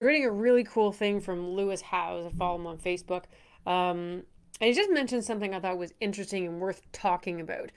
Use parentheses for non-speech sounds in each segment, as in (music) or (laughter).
reading a really cool thing from Lewis Howes. I follow him on Facebook. Um, and he just mentioned something I thought was interesting and worth talking about.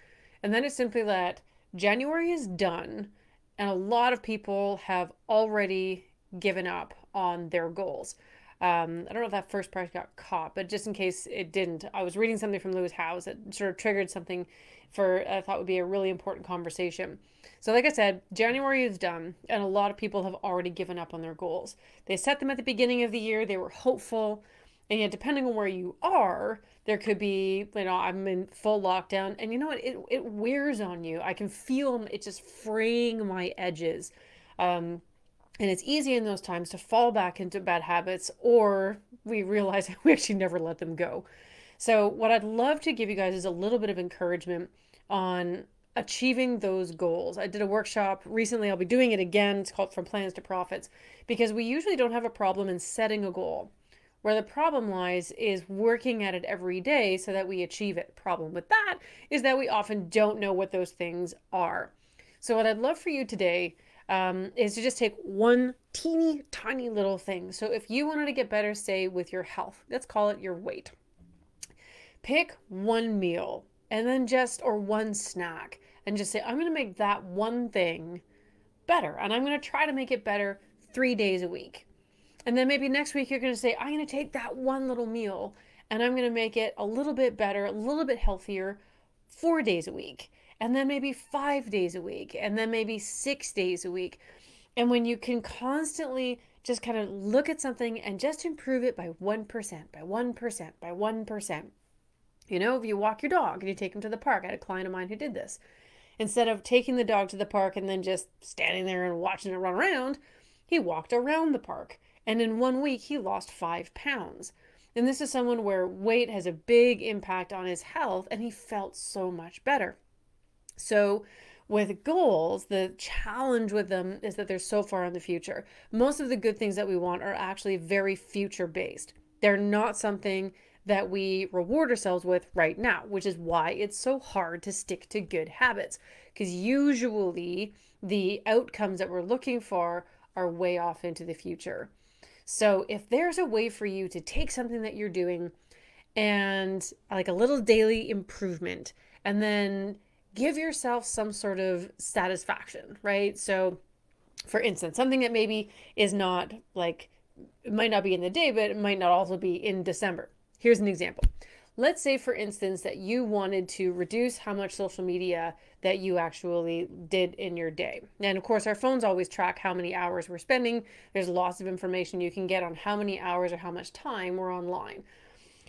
And then is simply that January is done, and a lot of people have already given up on their goals. Um, I don't know if that first part got caught, but just in case it didn't, I was reading something from Lewis Howes that sort of triggered something for I thought would be a really important conversation. So, like I said, January is done, and a lot of people have already given up on their goals. They set them at the beginning of the year, they were hopeful, and yet, depending on where you are, there could be, you know, I'm in full lockdown, and you know what? It, it wears on you. I can feel it just fraying my edges. Um, and it's easy in those times to fall back into bad habits, or we realize (laughs) we actually never let them go. So, what I'd love to give you guys is a little bit of encouragement on achieving those goals. I did a workshop recently, I'll be doing it again. It's called From Plans to Profits because we usually don't have a problem in setting a goal. Where the problem lies is working at it every day so that we achieve it. Problem with that is that we often don't know what those things are. So, what I'd love for you today um, is to just take one teeny tiny little thing. So if you wanted to get better, say with your health, let's call it your weight. Pick one meal and then just, or one snack, and just say, I'm going to make that one thing better. And I'm going to try to make it better three days a week. And then maybe next week you're going to say, I'm going to take that one little meal and I'm going to make it a little bit better, a little bit healthier four days a week and then maybe five days a week, and then maybe six days a week. And when you can constantly just kind of look at something and just improve it by 1%, by 1%, by 1%. You know, if you walk your dog and you take him to the park, I had a client of mine who did this. Instead of taking the dog to the park and then just standing there and watching it run around, he walked around the park. And in one week, he lost five pounds. And this is someone where weight has a big impact on his health, and he felt so much better. So, with goals, the challenge with them is that they're so far in the future. Most of the good things that we want are actually very future based. They're not something that we reward ourselves with right now, which is why it's so hard to stick to good habits. Because usually the outcomes that we're looking for are way off into the future. So, if there's a way for you to take something that you're doing and like a little daily improvement, and then give yourself some sort of satisfaction, right? So, for instance, something that maybe is not like, it might not be in the day, but it might not also be in December. Here's an example. Let's say, for instance, that you wanted to reduce how much social media that you actually did in your day. And of course, our phones always track how many hours we're spending. There's lots of information you can get on how many hours or how much time we're online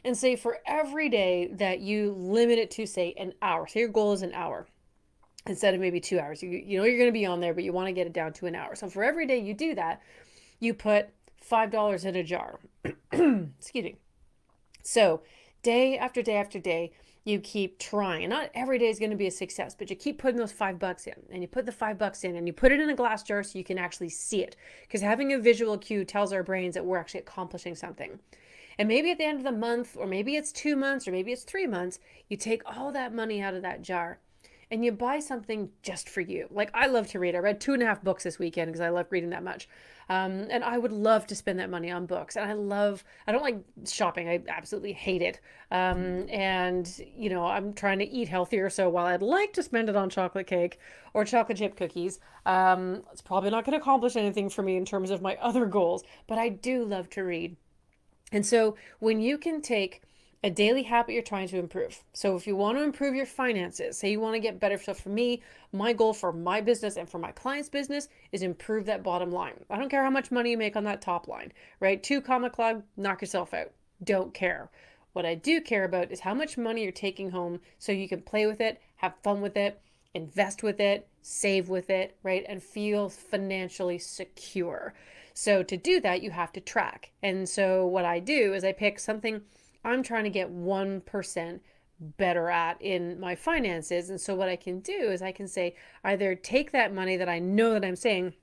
and say for every day that you limit it to say an hour so your goal is an hour instead of maybe two hours you, you know you're going to be on there but you want to get it down to an hour so for every day you do that you put five dollars in a jar (clears throat) excuse me so day after day after day you keep trying. Not every day is going to be a success, but you keep putting those five bucks in and you put the five bucks in and you put it in a glass jar so you can actually see it. Because having a visual cue tells our brains that we're actually accomplishing something. And maybe at the end of the month, or maybe it's two months, or maybe it's three months, you take all that money out of that jar and you buy something just for you. Like I love to read. I read two and a half books this weekend because I love reading that much. Um, and I would love to spend that money on books. And I love, I don't like shopping. I absolutely hate it. Um, and, you know, I'm trying to eat healthier. So while I'd like to spend it on chocolate cake or chocolate chip cookies, um, it's probably not going to accomplish anything for me in terms of my other goals. But I do love to read. And so when you can take a daily habit you're trying to improve. So if you want to improve your finances, say you want to get better. So for me, my goal for my business and for my client's business is improve that bottom line. I don't care how much money you make on that top line, right? Two comma club, knock yourself out. Don't care. What I do care about is how much money you're taking home so you can play with it, have fun with it, invest with it, save with it, right? And feel financially secure. So to do that, you have to track. And so what I do is I pick something I'm trying to get 1% better at in my finances. And so what I can do is I can say either take that money that I know that I'm saying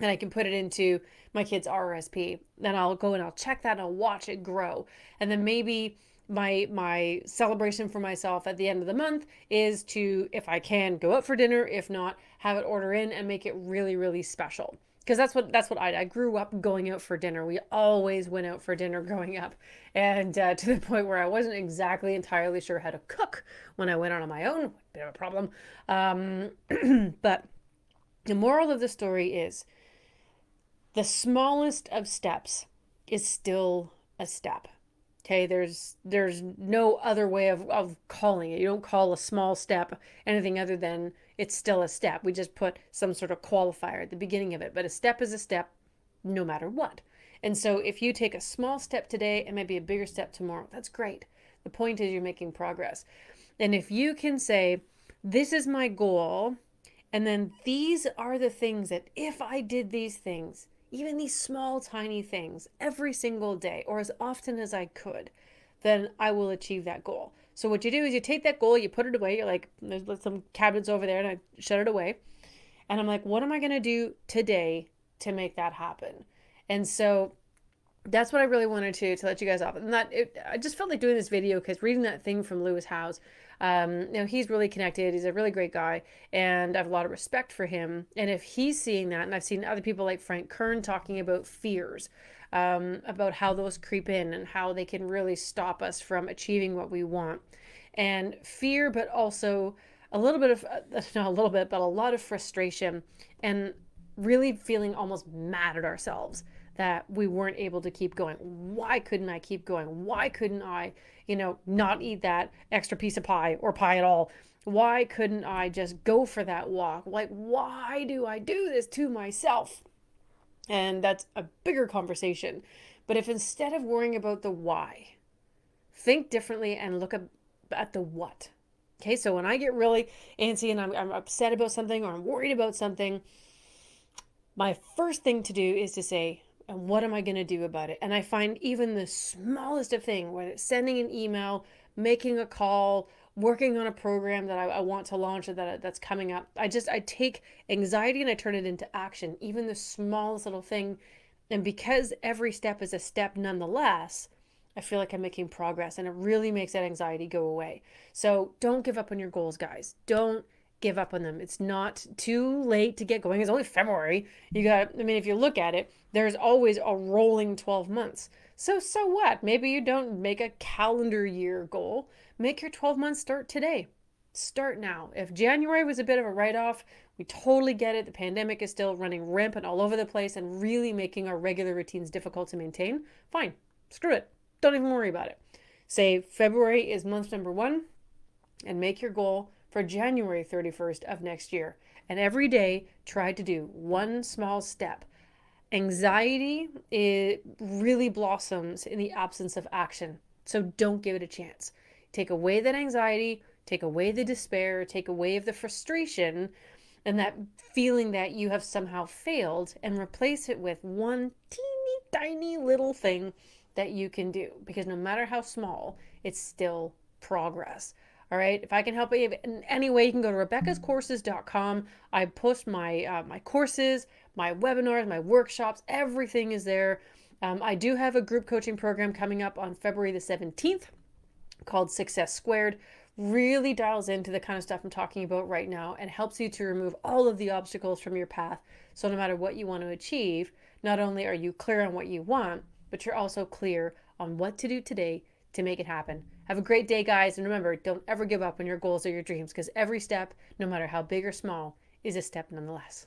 and I can put it into my kid's RSP. Then I'll go and I'll check that and I'll watch it grow. And then maybe my my celebration for myself at the end of the month is to if I can go out for dinner, if not have it order in and make it really really special. Because that's what that's what I I grew up going out for dinner. We always went out for dinner growing up, and uh, (laughs) to the point where I wasn't exactly entirely sure how to cook when I went out on my own. Bit of a problem, um, (clears throat) but the moral of the story is the smallest of steps is still a step. Okay, there's there's no other way of, of calling it. You don't call a small step anything other than it's still a step. We just put some sort of qualifier at the beginning of it. But a step is a step no matter what. And so if you take a small step today and maybe a bigger step tomorrow, that's great. The point is you're making progress. And if you can say, This is my goal, and then these are the things that if I did these things, even these small, tiny things, every single day or as often as I could, then I will achieve that goal. So, what you do is you take that goal, you put it away. You're like, there's some cabinets over there, and I shut it away. And I'm like, what am I to do today to make that happen? And so, that's what I really wanted to to let you guys off. And that it, I just felt like doing this video because reading that thing from Lewis Howes, um, you know, he's really connected. He's a really great guy, and I have a lot of respect for him. And if he's seeing that, and I've seen other people like Frank Kern talking about fears, um, about how those creep in and how they can really stop us from achieving what we want, and fear, but also a little bit of (laughs) not a little bit, but a lot of frustration, and really feeling almost mad at ourselves that we weren't able to keep going. Why couldn't I keep going? Why couldn't I, you know, not eat that extra piece of pie or pie at all? Why couldn't I just go for that walk? Like, why do I do this to myself? And that's a bigger conversation. But if instead of worrying about the why, think differently and look at the what. Okay, so when I get really antsy and I'm, I'm upset about something or I'm worried about something, my first thing to do is to say, and what am I going to do about it? And I find even the smallest of thing, whether it's sending an email, making a call, working on a program that I, I want to launch or that that's coming up. I just I take anxiety and I turn it into action, even the smallest little thing. And because every step is a step nonetheless, I feel like I'm making progress and it really makes that anxiety go away. So don't give up on your goals, guys. Don't give up on them. It's not too late to get going. It's only February. You got, I mean, if you look at it, there's always a rolling 12 months. So, so what? Maybe you don't make a calendar year goal. Make your 12 months start today. Start now. If January was a bit of a write off, we totally get it. The pandemic is still running rampant all over the place and really making our regular routines difficult to maintain. Fine. Screw it. Don't even worry about it. Say February is month number one and make your goal for January 31st of next year. And every day, try to do one small step. Anxiety it really blossoms in the absence of action. So don't give it a chance. Take away that anxiety, take away the despair, take away the frustration and that feeling that you have somehow failed and replace it with one teeny tiny little thing that you can do because no matter how small, it's still progress. All right. If I can help you in any way, you can go to rebeccascourses.com. I post my uh, my courses, my webinars, my workshops. Everything is there. Um, I do have a group coaching program coming up on February the 17th called Success Squared. Really dials into the kind of stuff I'm talking about right now and helps you to remove all of the obstacles from your path. So, no matter what you want to achieve, not only are you clear on what you want, but you're also clear on what to do today to make it happen. Have a great day, guys. And remember, don't ever give up on your goals or your dreams because every step, no matter how big or small, is a step nonetheless.